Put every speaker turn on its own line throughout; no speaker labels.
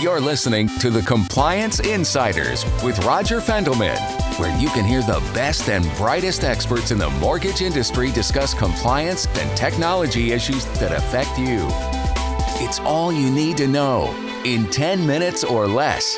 You're listening to the Compliance Insiders with Roger Fendelman, where you can hear the best and brightest experts in the mortgage industry discuss compliance and technology issues that affect you. It's all you need to know in 10 minutes or less.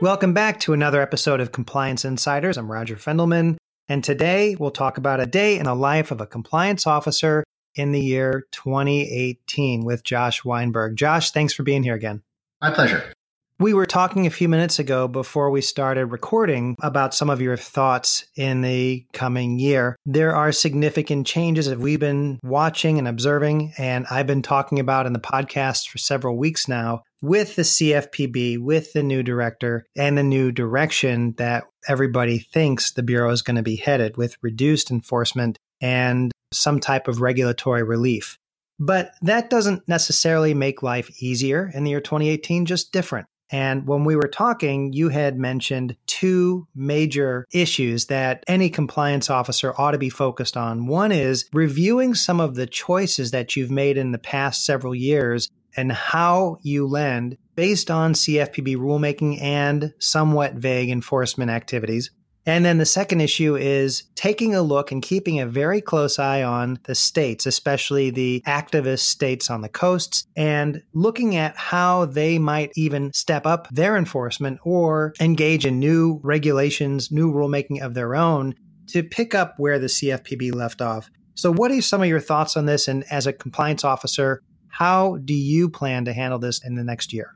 Welcome back to another episode of Compliance Insiders. I'm Roger Fendelman, and today we'll talk about a day in the life of a compliance officer in the year 2018 with Josh Weinberg. Josh, thanks for being here again.
My pleasure.
We were talking a few minutes ago before we started recording about some of your thoughts in the coming year. There are significant changes that we've been watching and observing, and I've been talking about in the podcast for several weeks now with the CFPB, with the new director, and the new direction that everybody thinks the Bureau is going to be headed with reduced enforcement and some type of regulatory relief. But that doesn't necessarily make life easier in the year 2018, just different. And when we were talking, you had mentioned two major issues that any compliance officer ought to be focused on. One is reviewing some of the choices that you've made in the past several years and how you lend based on CFPB rulemaking and somewhat vague enforcement activities. And then the second issue is taking a look and keeping a very close eye on the states, especially the activist states on the coasts, and looking at how they might even step up their enforcement or engage in new regulations, new rulemaking of their own to pick up where the CFPB left off. So, what are some of your thoughts on this? And as a compliance officer, how do you plan to handle this in the next year?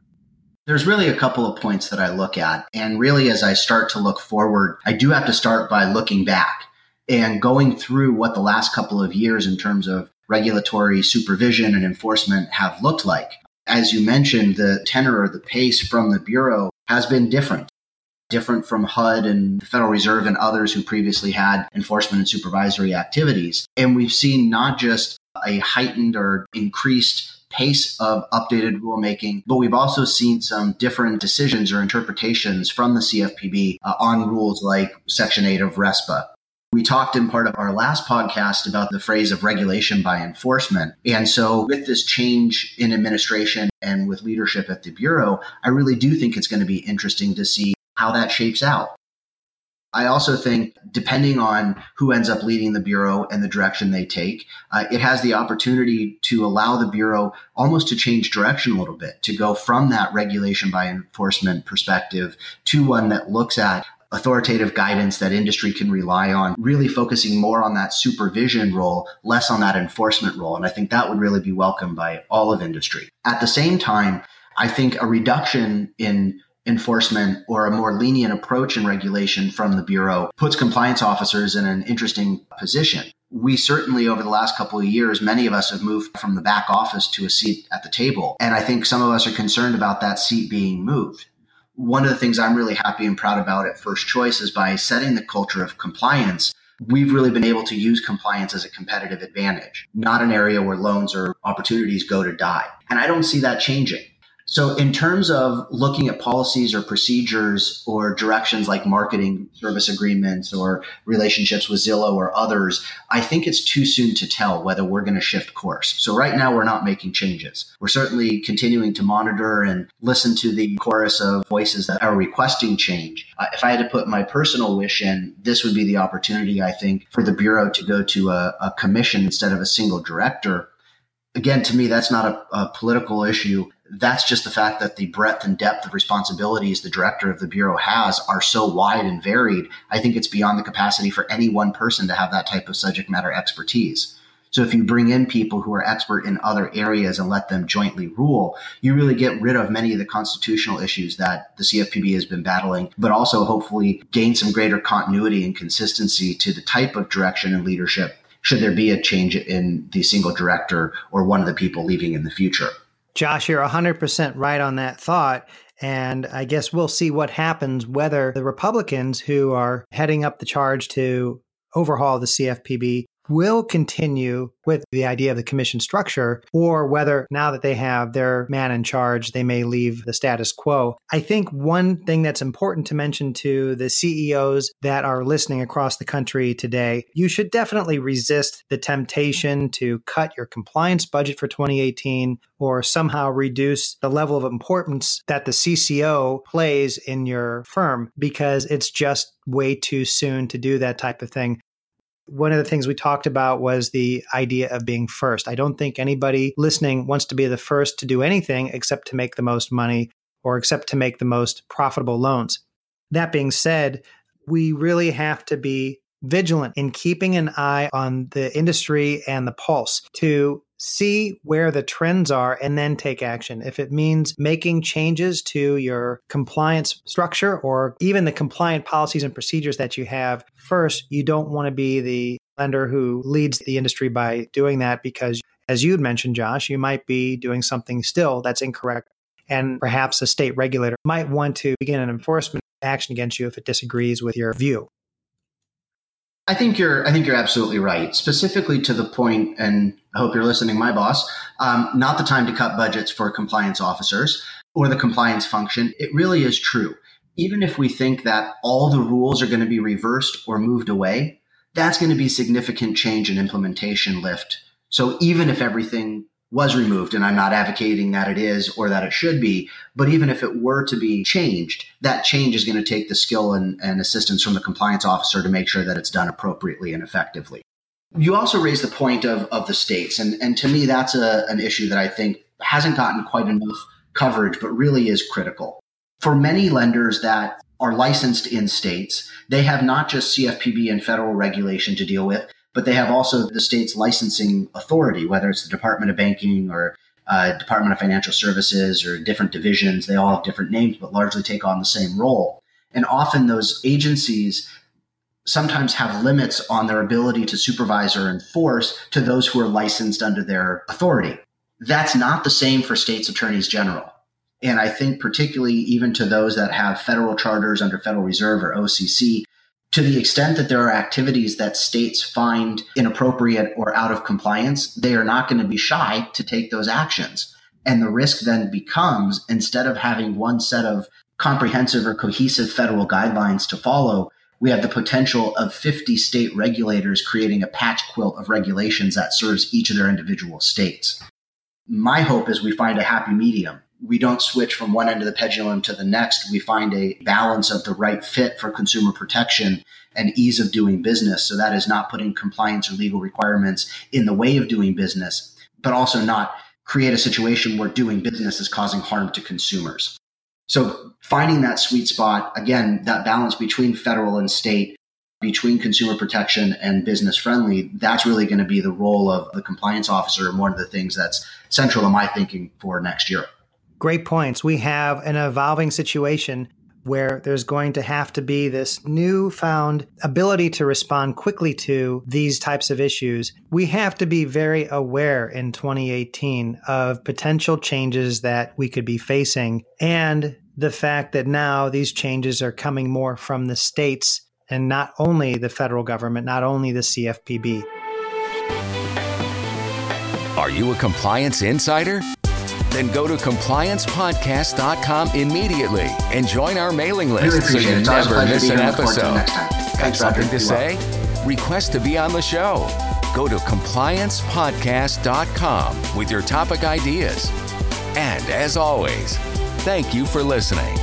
There's really a couple of points that I look at. And really, as I start to look forward, I do have to start by looking back and going through what the last couple of years in terms of regulatory supervision and enforcement have looked like. As you mentioned, the tenor or the pace from the Bureau has been different, different from HUD and the Federal Reserve and others who previously had enforcement and supervisory activities. And we've seen not just a heightened or increased pace of updated rulemaking, but we've also seen some different decisions or interpretations from the CFPB uh, on rules like Section 8 of RESPA. We talked in part of our last podcast about the phrase of regulation by enforcement. And so, with this change in administration and with leadership at the Bureau, I really do think it's going to be interesting to see how that shapes out. I also think, depending on who ends up leading the Bureau and the direction they take, uh, it has the opportunity to allow the Bureau almost to change direction a little bit, to go from that regulation by enforcement perspective to one that looks at authoritative guidance that industry can rely on, really focusing more on that supervision role, less on that enforcement role. And I think that would really be welcomed by all of industry. At the same time, I think a reduction in enforcement or a more lenient approach in regulation from the Bureau puts compliance officers in an interesting position. We certainly, over the last couple of years, many of us have moved from the back office to a seat at the table. And I think some of us are concerned about that seat being moved. One of the things I'm really happy and proud about at First Choice is by setting the culture of compliance, we've really been able to use compliance as a competitive advantage, not an area where loans or opportunities go to die. And I don't see that changing. So, in terms of looking at policies or procedures or directions like marketing service agreements or relationships with Zillow or others, I think it's too soon to tell whether we're going to shift course. So, right now, we're not making changes. We're certainly continuing to monitor and listen to the chorus of voices that are requesting change. Uh, if I had to put my personal wish in, this would be the opportunity, I think, for the Bureau to go to a, a commission instead of a single director again, to me, that's not a, a, political issue that's just the fact that the breadth and depth of responsibilities the director of the bureau has are so wide and varied. I think it's beyond the capacity for any one person to have that type of subject matter expertise. So if you bring in people who are expert in other areas and let them jointly rule, you really get rid of many of the constitutional issues that the CFPB has been battling, but also hopefully gain some greater continuity and consistency to the type of direction and leadership should there be a change in the single director or one of the people leaving in the future.
Josh, you're 100% right on that thought. And I guess we'll see what happens whether the Republicans who are heading up the charge to overhaul the CFPB will continue with the idea of the commission structure or whether now that they have their man in charge, they may leave the status quo. I think one thing that's important to mention to the CEOs that are listening across the country today, you should definitely resist the temptation to cut your compliance budget for 2018 or somehow reduce the level of importance that the CCO plays in your firm because it's just way too soon to do that type of thing. One of the things we talked about was the idea of being first. I don't think anybody listening wants to be the first to do anything except to make the most money or except to make the most profitable loans. That being said, we really have to be vigilant in keeping an eye on the industry and the pulse to see where the trends are and then take action. If it means making changes to your compliance structure or even the compliant policies and procedures that you have, first, you don't want to be the lender who leads the industry by doing that because, as you'd mentioned, Josh, you might be doing something still that's incorrect. And perhaps a state regulator might want to begin an enforcement action against you if it disagrees with your view.
I think you're. I think you're absolutely right. Specifically to the point, and I hope you're listening, my boss. Um, not the time to cut budgets for compliance officers or the compliance function. It really is true. Even if we think that all the rules are going to be reversed or moved away, that's going to be significant change and implementation lift. So even if everything was removed, and I'm not advocating that it is or that it should be, but even if it were to be changed, that change is going to take the skill and, and assistance from the compliance officer to make sure that it's done appropriately and effectively. You also raised the point of, of the states, and, and to me, that's a, an issue that I think hasn't gotten quite enough coverage, but really is critical. For many lenders that are licensed in states, they have not just CFPB and federal regulation to deal with, but they have also the state's licensing authority, whether it's the Department of Banking or uh, Department of Financial Services or different divisions. They all have different names, but largely take on the same role. And often those agencies sometimes have limits on their ability to supervise or enforce to those who are licensed under their authority. That's not the same for states attorneys general. And I think particularly even to those that have federal charters under Federal Reserve or OCC, to the extent that there are activities that states find inappropriate or out of compliance, they are not going to be shy to take those actions. And the risk then becomes instead of having one set of comprehensive or cohesive federal guidelines to follow, we have the potential of 50 state regulators creating a patch quilt of regulations that serves each of their individual states. My hope is we find a happy medium we don't switch from one end of the pendulum to the next. We find a balance of the right fit for consumer protection and ease of doing business. So that is not putting compliance or legal requirements in the way of doing business, but also not create a situation where doing business is causing harm to consumers. So finding that sweet spot, again, that balance between federal and state, between consumer protection and business friendly, that's really going to be the role of the compliance officer and one of the things that's central to my thinking for next year.
Great points. We have an evolving situation where there's going to have to be this newfound ability to respond quickly to these types of issues. We have to be very aware in 2018 of potential changes that we could be facing and the fact that now these changes are coming more from the states and not only the federal government, not only the CFPB.
Are you a compliance insider? Then go to compliancepodcast.com immediately and join our mailing list
really
so you
it.
never miss an episode.
Got
something to say? Request to be on the show. Go to compliancepodcast.com with your topic ideas. And as always, thank you for listening.